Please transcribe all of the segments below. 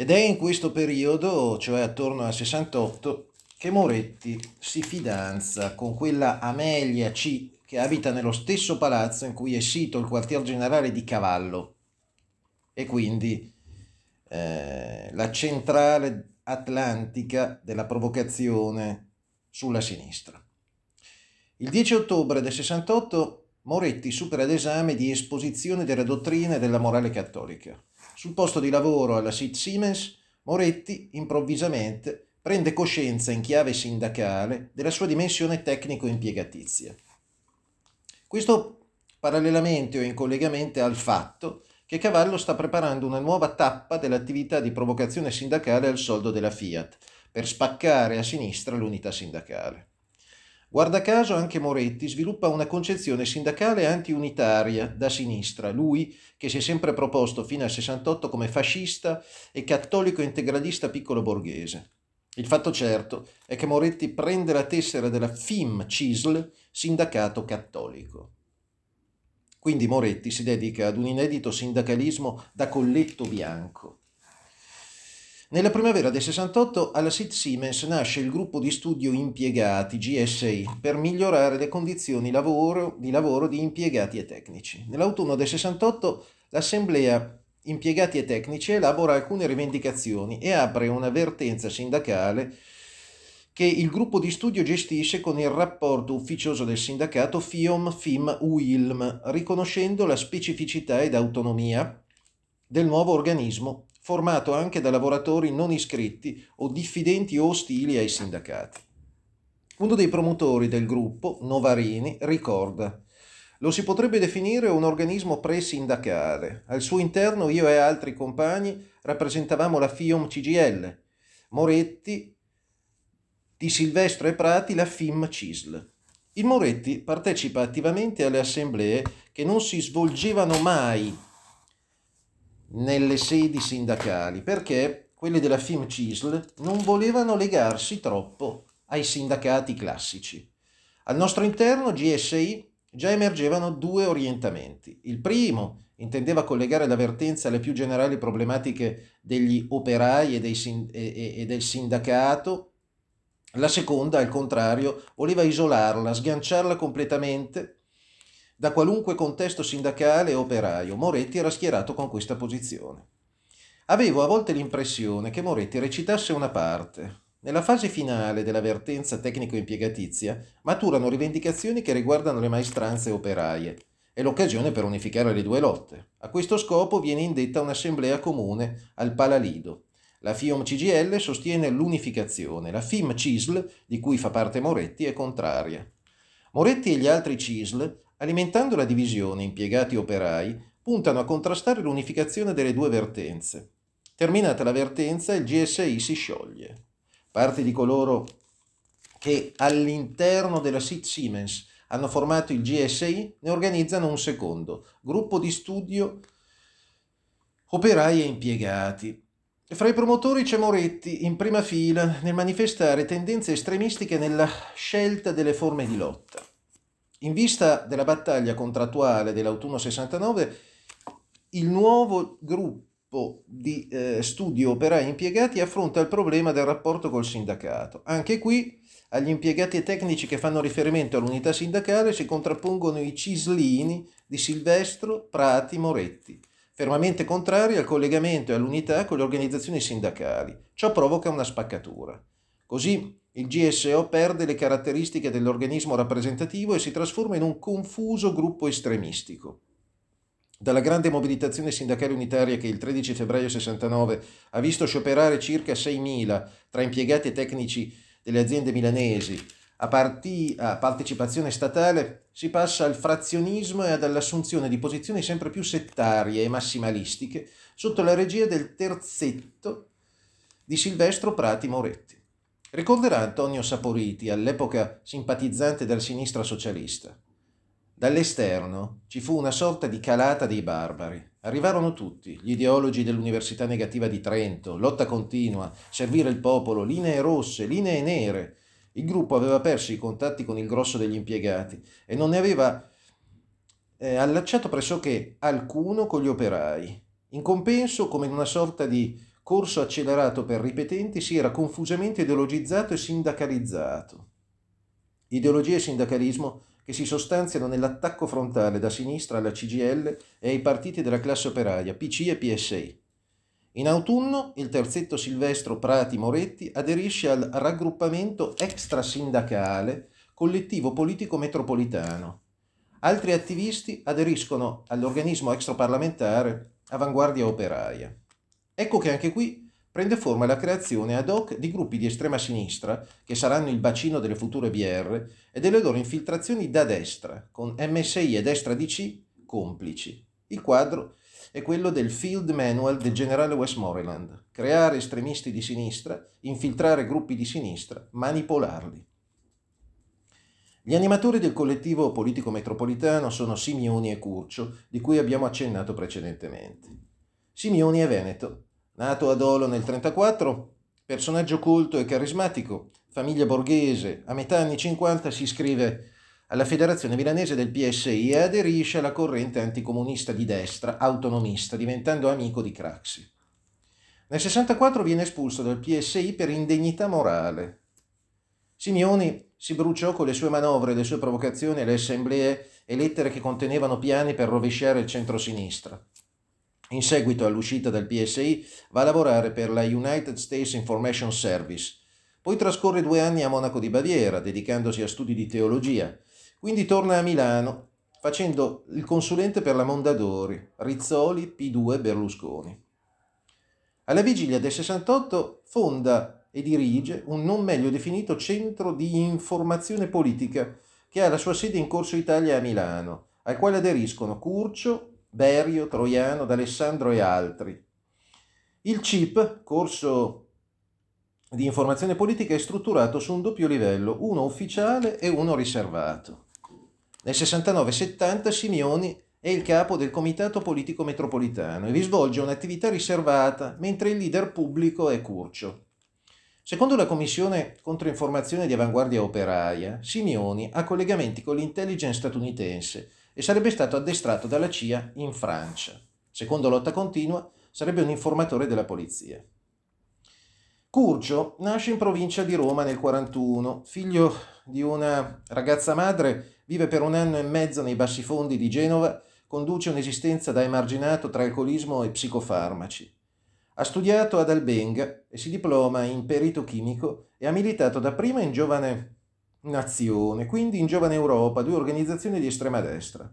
Ed è in questo periodo, cioè attorno al 68, che Moretti si fidanza con quella Amelia C che abita nello stesso palazzo in cui è sito il quartier generale di Cavallo e quindi eh, la centrale atlantica della provocazione sulla sinistra. Il 10 ottobre del 68 Moretti supera l'esame di esposizione della dottrina e della morale cattolica. Sul posto di lavoro alla SIT Siemens, Moretti improvvisamente prende coscienza in chiave sindacale della sua dimensione tecnico-impiegatizia. Questo parallelamente o in collegamento al fatto che Cavallo sta preparando una nuova tappa dell'attività di provocazione sindacale al soldo della Fiat, per spaccare a sinistra l'unità sindacale. Guarda caso anche Moretti sviluppa una concezione sindacale antiunitaria da sinistra, lui che si è sempre proposto fino al 68 come fascista e cattolico integralista piccolo borghese. Il fatto certo è che Moretti prende la tessera della FIM CISL, sindacato cattolico. Quindi Moretti si dedica ad un inedito sindacalismo da colletto bianco. Nella primavera del 68 alla SIT Siemens nasce il gruppo di studio impiegati GSI per migliorare le condizioni lavoro, di lavoro di impiegati e tecnici. Nell'autunno del 68 l'assemblea impiegati e tecnici elabora alcune rivendicazioni e apre una vertenza sindacale che il gruppo di studio gestisce con il rapporto ufficioso del sindacato FIOM FIM UILM, riconoscendo la specificità ed autonomia del nuovo organismo, formato anche da lavoratori non iscritti o diffidenti o ostili ai sindacati. Uno dei promotori del gruppo, Novarini, ricorda lo si potrebbe definire un organismo pre-sindacale. Al suo interno io e altri compagni rappresentavamo la FIOM CGL, Moretti, di Silvestro e Prati la FIM CISL. Il Moretti partecipa attivamente alle assemblee che non si svolgevano mai nelle sedi sindacali perché quelli della FIM CISL non volevano legarsi troppo ai sindacati classici. Al nostro interno GSI già emergevano due orientamenti. Il primo intendeva collegare l'avvertenza alle più generali problematiche degli operai e, sin- e-, e del sindacato, la seconda, al contrario, voleva isolarla, sganciarla completamente da qualunque contesto sindacale e operaio. Moretti era schierato con questa posizione. Avevo a volte l'impressione che Moretti recitasse una parte, nella fase finale della vertenza tecnico-impiegatizia maturano rivendicazioni che riguardano le maestranze operaie. È l'occasione per unificare le due lotte. A questo scopo viene indetta un'assemblea comune al Palalido. La FIOM CGL sostiene l'unificazione, la FIM CISL, di cui fa parte Moretti, è contraria. Moretti e gli altri CISL, alimentando la divisione impiegati operai, puntano a contrastare l'unificazione delle due vertenze. Terminata la vertenza, il GSI si scioglie. Parte di coloro che all'interno della SIT Siemens hanno formato il GSI ne organizzano un secondo, gruppo di studio operai e impiegati. Fra i promotori c'è Moretti, in prima fila, nel manifestare tendenze estremistiche nella scelta delle forme di lotta. In vista della battaglia contrattuale dell'autunno 69, il nuovo gruppo di eh, studi operai impiegati affronta il problema del rapporto col sindacato. Anche qui agli impiegati e tecnici che fanno riferimento all'unità sindacale si contrappongono i cislini di Silvestro, Prati, Moretti, fermamente contrari al collegamento e all'unità con le organizzazioni sindacali. Ciò provoca una spaccatura. Così il GSO perde le caratteristiche dell'organismo rappresentativo e si trasforma in un confuso gruppo estremistico. Dalla grande mobilitazione sindacale unitaria che il 13 febbraio 69 ha visto scioperare circa 6.000 tra impiegati e tecnici delle aziende milanesi a, parti- a partecipazione statale, si passa al frazionismo e all'assunzione di posizioni sempre più settarie e massimalistiche sotto la regia del terzetto di Silvestro Prati Moretti. Ricorderà Antonio Saporiti, all'epoca simpatizzante della sinistra socialista. Dall'esterno ci fu una sorta di calata dei barbari. Arrivarono tutti, gli ideologi dell'Università Negativa di Trento, lotta continua, servire il popolo, linee rosse, linee nere. Il gruppo aveva perso i contatti con il grosso degli impiegati e non ne aveva eh, allacciato pressoché alcuno con gli operai. In compenso, come in una sorta di corso accelerato per ripetenti, si era confusamente ideologizzato e sindacalizzato. Ideologia e sindacalismo che si sostanziano nell'attacco frontale da sinistra alla CGL e ai partiti della classe operaia, PC e PSI. In autunno il terzetto Silvestro Prati Moretti aderisce al raggruppamento extrasindacale collettivo politico metropolitano. Altri attivisti aderiscono all'organismo extraparlamentare Avanguardia Operaia. Ecco che anche qui prende forma la creazione ad hoc di gruppi di estrema sinistra, che saranno il bacino delle future BR, e delle loro infiltrazioni da destra, con MSI e destra DC complici. Il quadro è quello del Field Manual del generale Westmoreland, creare estremisti di sinistra, infiltrare gruppi di sinistra, manipolarli. Gli animatori del collettivo politico metropolitano sono Simioni e Curcio, di cui abbiamo accennato precedentemente. Simioni è veneto, nato ad Olo nel 1934, personaggio culto e carismatico, famiglia borghese, a metà anni 50 si iscrive alla federazione milanese del PSI e aderisce alla corrente anticomunista di destra, autonomista, diventando amico di Craxi. Nel 64 viene espulso dal PSI per indegnità morale. Simeoni si bruciò con le sue manovre, le sue provocazioni alle assemblee e lettere che contenevano piani per rovesciare il centro-sinistra. In seguito all'uscita dal PSI va a lavorare per la United States Information Service. Poi trascorre due anni a Monaco di Baviera, dedicandosi a studi di teologia quindi torna a Milano facendo il consulente per la Mondadori, Rizzoli, P2, Berlusconi. Alla vigilia del 68 fonda e dirige un non meglio definito centro di informazione politica che ha la sua sede in Corso Italia a Milano, al quale aderiscono Curcio, Berio, Troiano, D'Alessandro e altri. Il CIP, corso di informazione politica, è strutturato su un doppio livello, uno ufficiale e uno riservato. Nel 69-70 Simeoni è il capo del Comitato Politico Metropolitano e vi svolge un'attività riservata, mentre il leader pubblico è Curcio. Secondo la Commissione Controinformazione di Avanguardia Operaia, Simeoni ha collegamenti con l'intelligence statunitense e sarebbe stato addestrato dalla CIA in Francia. Secondo Lotta Continua, sarebbe un informatore della polizia. Curcio nasce in provincia di Roma nel 1941, figlio di una ragazza madre Vive per un anno e mezzo nei bassi fondi di Genova, conduce un'esistenza da emarginato tra alcolismo e psicofarmaci. Ha studiato ad Albenga e si diploma in perito chimico e ha militato dapprima in Giovane Nazione, quindi in Giovane Europa, due organizzazioni di estrema destra.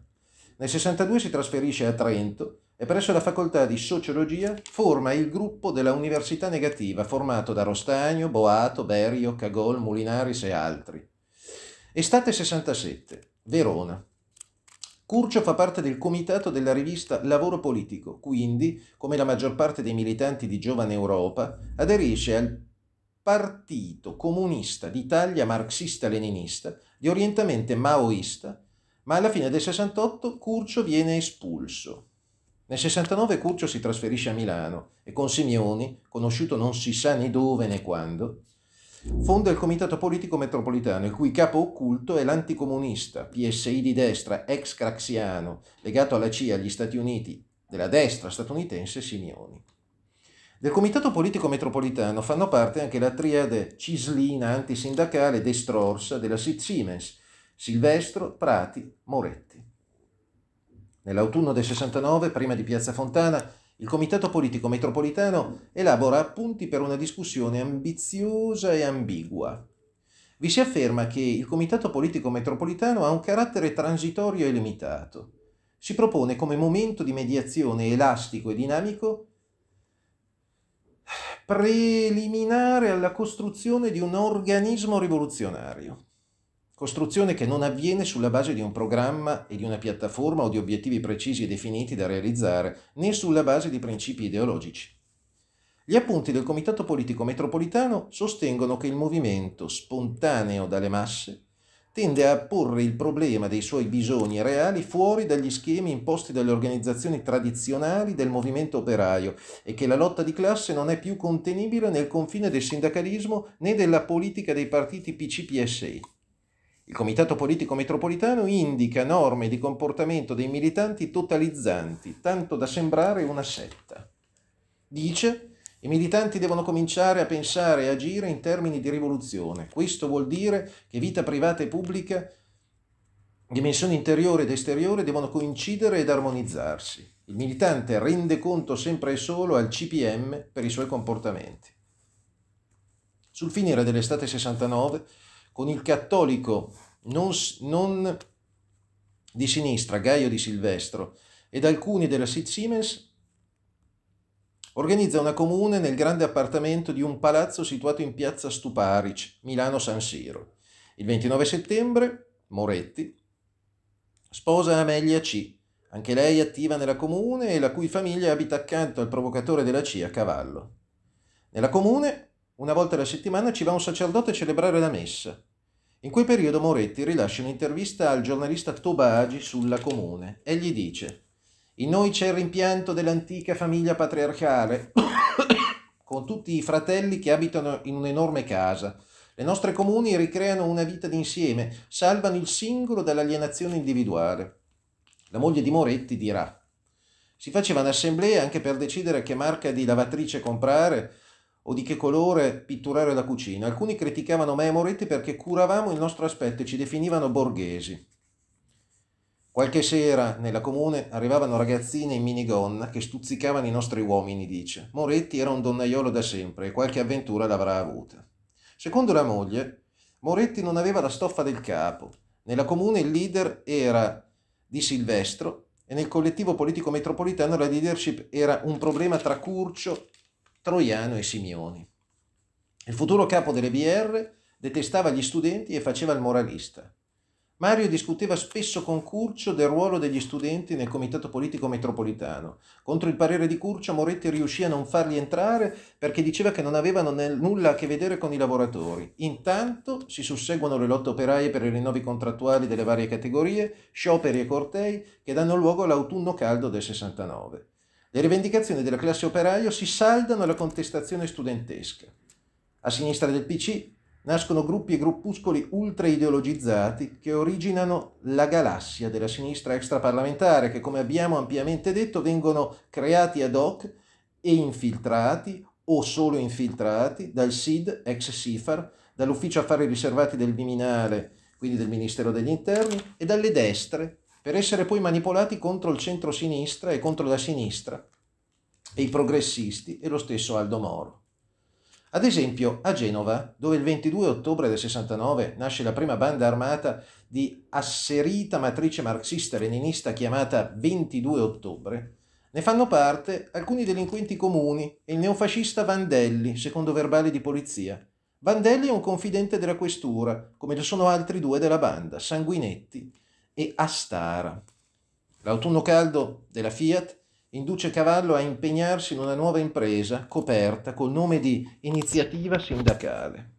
Nel 62 si trasferisce a Trento e presso la facoltà di sociologia forma il gruppo della Università Negativa, formato da Rostagno, Boato, Berio, Cagol, Mulinaris e altri. Estate 67, Verona. Curcio fa parte del comitato della rivista Lavoro Politico, quindi, come la maggior parte dei militanti di Giovane Europa, aderisce al Partito Comunista d'Italia marxista-leninista di orientamento maoista, ma alla fine del 68 Curcio viene espulso. Nel 69 Curcio si trasferisce a Milano e con Simeoni, conosciuto non si sa né dove né quando, Fonda il Comitato Politico Metropolitano, il cui capo occulto è l'anticomunista, PSI di destra, ex craxiano, legato alla CIA agli Stati Uniti, della destra statunitense Simeoni. Del Comitato Politico Metropolitano fanno parte anche la triade cislina antisindacale destrorsa della SIT Siemens, Silvestro, Prati, Moretti. Nell'autunno del 69, prima di Piazza Fontana, il Comitato Politico Metropolitano elabora appunti per una discussione ambiziosa e ambigua. Vi si afferma che il Comitato Politico Metropolitano ha un carattere transitorio e limitato. Si propone come momento di mediazione elastico e dinamico preliminare alla costruzione di un organismo rivoluzionario costruzione che non avviene sulla base di un programma e di una piattaforma o di obiettivi precisi e definiti da realizzare, né sulla base di principi ideologici. Gli appunti del Comitato Politico Metropolitano sostengono che il movimento, spontaneo dalle masse, tende a porre il problema dei suoi bisogni reali fuori dagli schemi imposti dalle organizzazioni tradizionali del movimento operaio e che la lotta di classe non è più contenibile nel confine del sindacalismo né della politica dei partiti PCPSI. Il Comitato Politico Metropolitano indica norme di comportamento dei militanti totalizzanti, tanto da sembrare una setta. Dice I militanti devono cominciare a pensare e agire in termini di rivoluzione. Questo vuol dire che vita privata e pubblica, dimensione interiore ed esteriore devono coincidere ed armonizzarsi. Il militante rende conto sempre e solo al CPM per i suoi comportamenti. Sul finire dell'estate 69, con il cattolico non, non di sinistra Gaio di Silvestro ed alcuni della Sid Siemens, organizza una comune nel grande appartamento di un palazzo situato in piazza Stuparic, Milano San Siro. Il 29 settembre, Moretti sposa Amelia C., anche lei attiva nella comune e la cui famiglia abita accanto al provocatore della C a cavallo. Nella comune, una volta alla settimana, ci va un sacerdote a celebrare la messa. In quel periodo Moretti rilascia un'intervista al giornalista Tobagi sulla comune e gli dice in noi c'è il rimpianto dell'antica famiglia patriarcale, con tutti i fratelli che abitano in un'enorme casa. Le nostre comuni ricreano una vita d'insieme, salvano il singolo dall'alienazione individuale. La moglie di Moretti dirà: Si facevano assemblee anche per decidere che marca di lavatrice comprare o di che colore pitturare la cucina. Alcuni criticavano me e Moretti perché curavamo il nostro aspetto e ci definivano borghesi. Qualche sera nella comune arrivavano ragazzine in minigonna che stuzzicavano i nostri uomini, dice. Moretti era un donnaiolo da sempre e qualche avventura l'avrà avuta. Secondo la moglie, Moretti non aveva la stoffa del capo. Nella comune il leader era di Silvestro e nel collettivo politico metropolitano la leadership era un problema tra Curcio, Troiano e Simioni. Il futuro capo delle BR detestava gli studenti e faceva il moralista. Mario discuteva spesso con Curcio del ruolo degli studenti nel comitato politico metropolitano. Contro il parere di Curcio, Moretti riuscì a non farli entrare perché diceva che non avevano nulla a che vedere con i lavoratori. Intanto si susseguono le lotte operaie per i rinnovi contrattuali delle varie categorie, scioperi e cortei che danno luogo all'autunno caldo del 69. Le rivendicazioni della classe operaio si saldano alla contestazione studentesca. A sinistra del PC nascono gruppi e gruppuscoli ultra ideologizzati che originano la galassia della sinistra extraparlamentare che, come abbiamo ampiamente detto, vengono creati ad hoc e infiltrati o solo infiltrati dal SID ex SIFAR, dall'Ufficio Affari Riservati del Viminale, quindi del Ministero degli Interni, e dalle destre, per essere poi manipolati contro il centro-sinistra e contro la sinistra, e i progressisti e lo stesso Aldo Moro. Ad esempio, a Genova, dove il 22 ottobre del 69 nasce la prima banda armata di asserita matrice marxista-leninista chiamata 22 ottobre, ne fanno parte alcuni delinquenti comuni e il neofascista Vandelli, secondo verbali di polizia. Vandelli è un confidente della questura, come lo sono altri due della banda, Sanguinetti e Astara. L'autunno caldo della Fiat induce Cavallo a impegnarsi in una nuova impresa coperta col nome di iniziativa sindacale.